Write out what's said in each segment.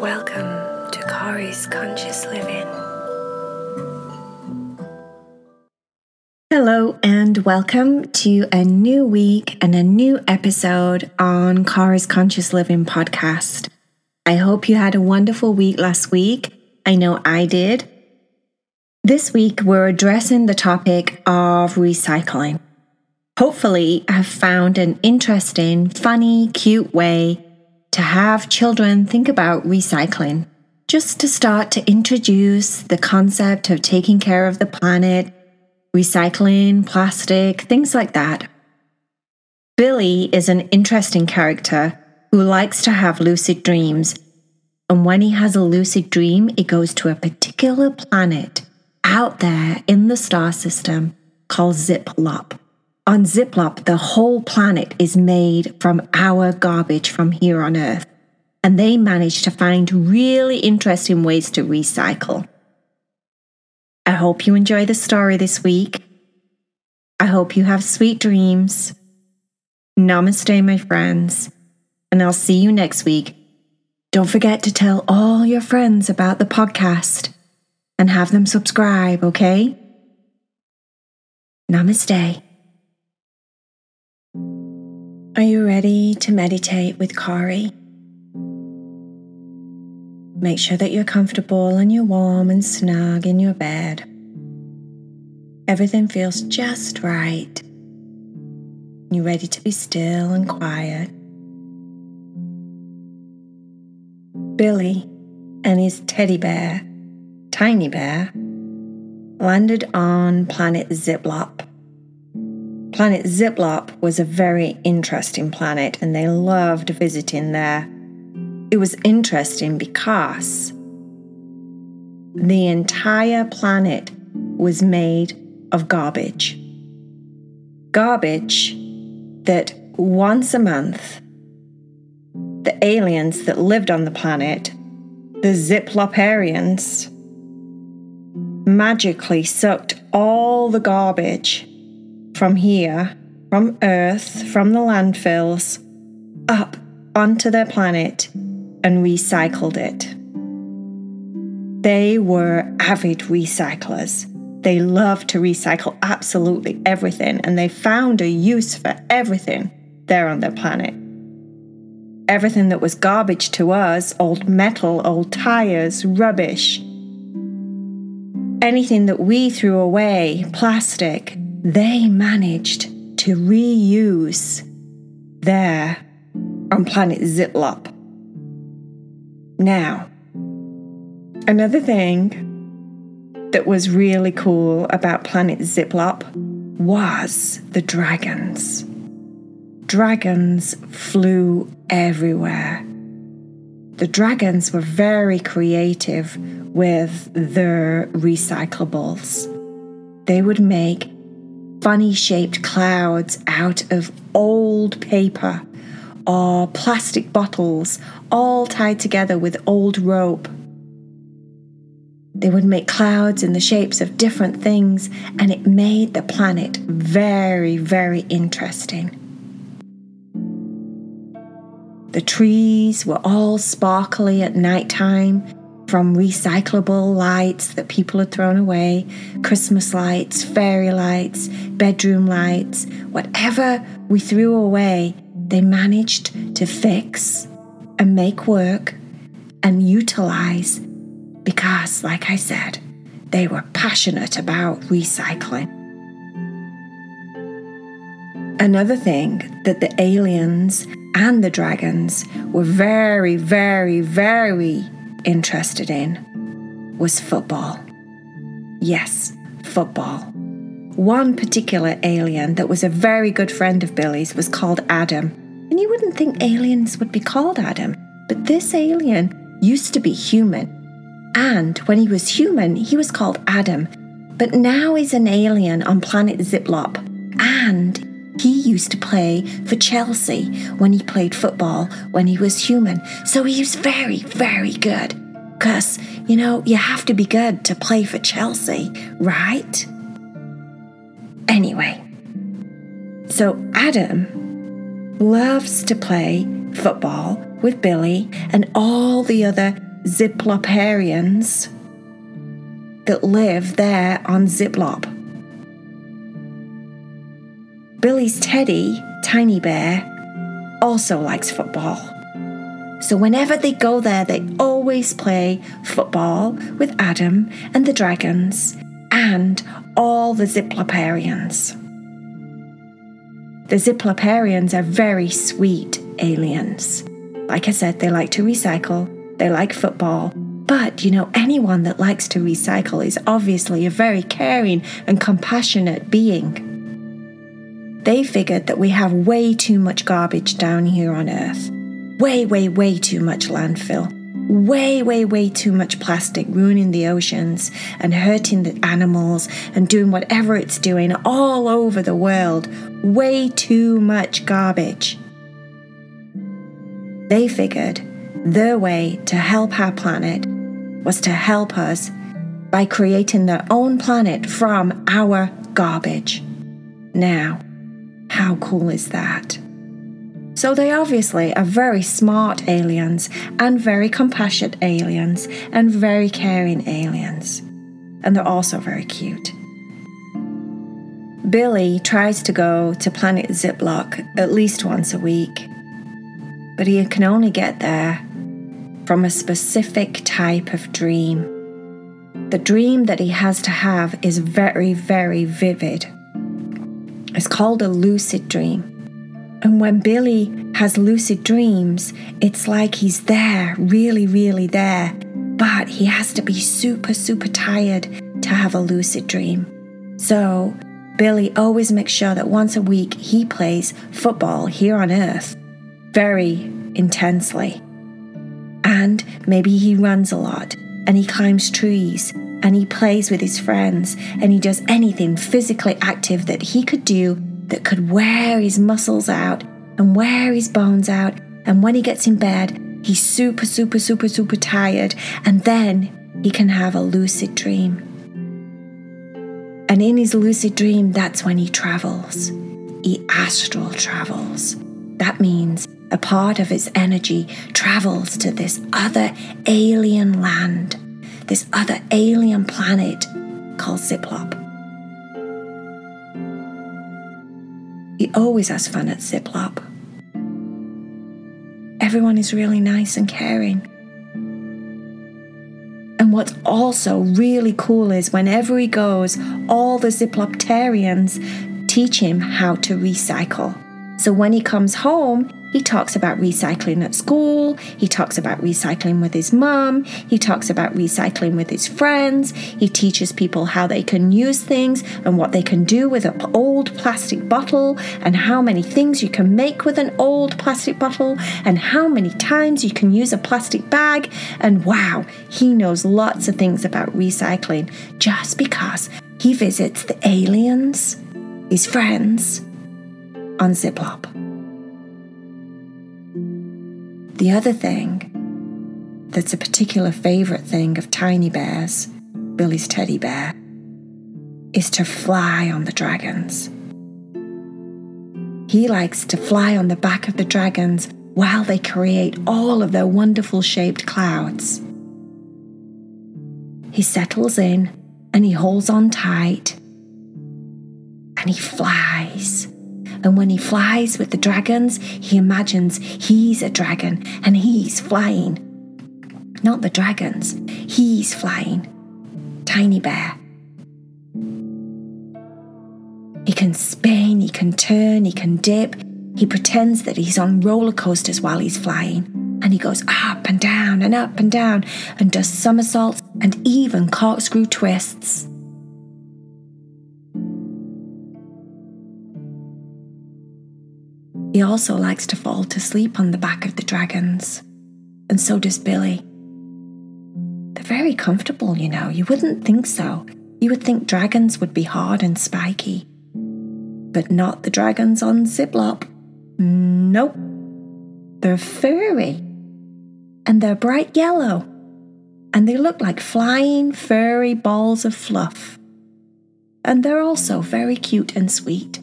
Welcome to Kari's Conscious Living. Hello, and welcome to a new week and a new episode on Kari's Conscious Living podcast. I hope you had a wonderful week last week. I know I did. This week, we're addressing the topic of recycling. Hopefully, I've found an interesting, funny, cute way to have children think about recycling, just to start to introduce the concept of taking care of the planet, recycling, plastic, things like that. Billy is an interesting character who likes to have lucid dreams. And when he has a lucid dream, it goes to a particular planet out there in the star system called Ziplop. On Ziplop, the whole planet is made from our garbage from here on Earth, and they manage to find really interesting ways to recycle. I hope you enjoy the story this week. I hope you have sweet dreams. Namaste, my friends, and I'll see you next week. Don't forget to tell all your friends about the podcast and have them subscribe, okay? Namaste. Are you ready to meditate with Kari? Make sure that you're comfortable and you're warm and snug in your bed. Everything feels just right. You're ready to be still and quiet. Billy and his teddy bear, Tiny Bear, landed on planet Ziplop planet Ziplop was a very interesting planet and they loved visiting there. It was interesting because the entire planet was made of garbage. Garbage that once a month, the aliens that lived on the planet, the Ziploparians, magically sucked all the garbage from here, from Earth, from the landfills, up onto their planet and recycled it. They were avid recyclers. They loved to recycle absolutely everything, and they found a use for everything there on their planet. Everything that was garbage to us old metal, old tires, rubbish anything that we threw away, plastic, they managed to reuse there on planet Ziplop. Now, another thing that was really cool about planet Ziplop was the dragons. Dragons flew everywhere. The dragons were very creative with their recyclables. They would make funny shaped clouds out of old paper or plastic bottles, all tied together with old rope. They would make clouds in the shapes of different things, and it made the planet very, very interesting. The trees were all sparkly at night time from recyclable lights that people had thrown away, Christmas lights, fairy lights, bedroom lights, whatever we threw away, they managed to fix and make work and utilize because, like I said, they were passionate about recycling. Another thing that the aliens and the dragons were very, very, very interested in was football. Yes, football. One particular alien that was a very good friend of Billy's was called Adam. And you wouldn't think aliens would be called Adam, but this alien used to be human. And when he was human, he was called Adam. But now he's an alien on planet Ziplop. And he used to play for Chelsea when he played football when he was human. So he was very, very good. Because, you know, you have to be good to play for Chelsea, right? Anyway, so Adam loves to play football with Billy and all the other Ziploparians that live there on Ziplop. Billy's teddy, Tiny Bear, also likes football. So whenever they go there, they always play football with Adam and the dragons and all the Ziploparians. The Ziploparians are very sweet aliens. Like I said, they like to recycle, they like football, but you know, anyone that likes to recycle is obviously a very caring and compassionate being. They figured that we have way too much garbage down here on Earth. Way, way, way too much landfill. Way, way, way too much plastic ruining the oceans and hurting the animals and doing whatever it's doing all over the world. Way too much garbage. They figured their way to help our planet was to help us by creating their own planet from our garbage. Now, how cool is that? So they obviously are very smart aliens and very compassionate aliens and very caring aliens. And they're also very cute. Billy tries to go to planet Ziplop at least once a week, but he can only get there from a specific type of dream. The dream that he has to have is very, very vivid. It's called a lucid dream. And when Billy has lucid dreams, it's like he's there, really, really there. But he has to be super, super tired to have a lucid dream. So, Billy always makes sure that once a week he plays football here on Earth very intensely. And maybe he runs a lot and he climbs trees and he plays with his friends and he does anything physically active that he could do that could wear his muscles out and wear his bones out. And when he gets in bed, he's super, super, super, super tired. And then he can have a lucid dream. And in his lucid dream, that's when he travels. He astral travels. That means a part of his energy travels to this other alien land, this other alien planet called Ziplop. He always has fun at Ziplop. Everyone is really nice and caring. And what's also really cool is whenever he goes, all the Ziploptarians teach him how to recycle. So when he comes home, he talks about recycling at school, he talks about recycling with his mum, he talks about recycling with his friends, he teaches people how they can use things and what they can do with an old plastic bottle, and how many things you can make with an old plastic bottle, and how many times you can use a plastic bag. And wow, he knows lots of things about recycling just because he visits the aliens, his friends, on Ziplop. The other thing that's a particular favourite thing of Tiny Bear's, Billy's teddy bear, is to fly on the dragons. He likes to fly on the back of the dragons while they create all of their wonderful shaped clouds. He settles in and he holds on tight and he flies and when he flies with the dragons, he imagines he's a dragon and he's flying. Not the dragons, he's flying. Tiny Bear. He can spin, he can turn, he can dip. He pretends that he's on roller coasters while he's flying. And he goes up and down and up and down and does somersaults and even corkscrew twists. He also likes to fall to sleep on the back of the dragons, and so does Billy. They're very comfortable, you know. You wouldn't think so. You would think dragons would be hard and spiky. But not the dragons on Ziplop. Nope. They're furry. And they're bright yellow. And they look like flying, furry balls of fluff. And they're also very cute and sweet.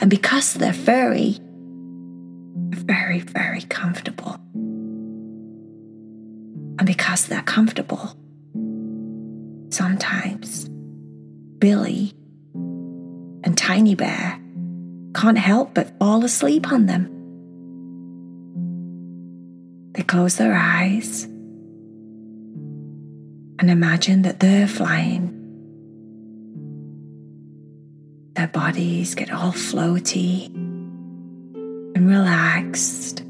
And because they're furry, they're very, very comfortable. And because they're comfortable. Sometimes Billy and Tiny Bear can't help but fall asleep on them. They close their eyes and imagine that they're flying. Their bodies get all floaty and relaxed.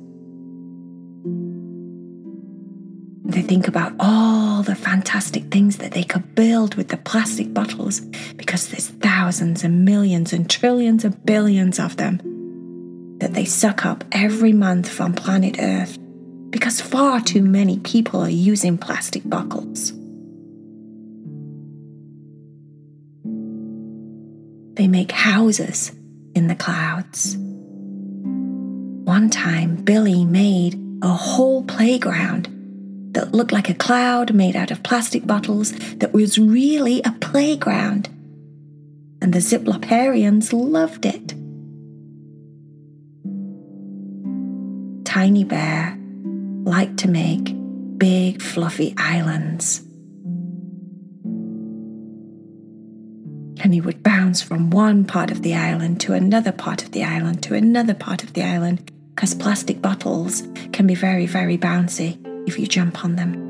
They think about all the fantastic things that they could build with the plastic bottles because there's thousands and millions and trillions and billions of them that they suck up every month from planet Earth because far too many people are using plastic bottles. Make houses in the clouds. One time, Billy made a whole playground that looked like a cloud made out of plastic bottles that was really a playground. And the Ziploparians loved it. Tiny Bear liked to make big, fluffy islands. And he would bounce from one part of the island to another part of the island to another part of the island because plastic bottles can be very, very bouncy if you jump on them.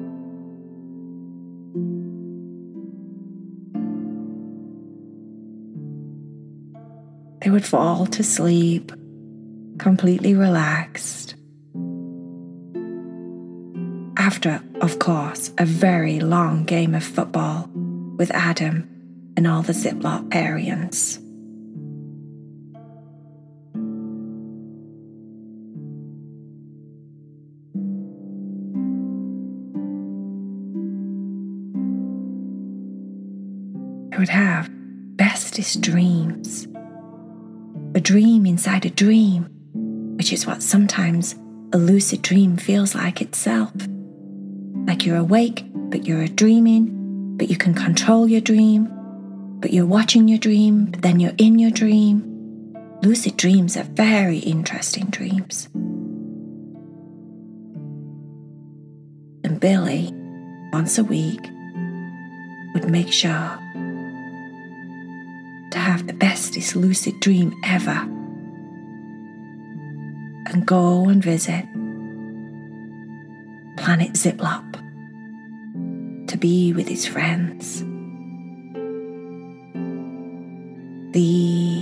They would fall to sleep, completely relaxed. After, of course, a very long game of football with Adam and all the Ziploparians. I would have bestest dreams. A dream inside a dream, which is what sometimes a lucid dream feels like itself. Like you're awake, but you're a dreaming, but you can control your dream, but you're watching your dream, but then you're in your dream. Lucid dreams are very interesting dreams. And Billy, once a week, would make sure to have the bestest lucid dream ever and go and visit planet Ziplop to be with his friends. The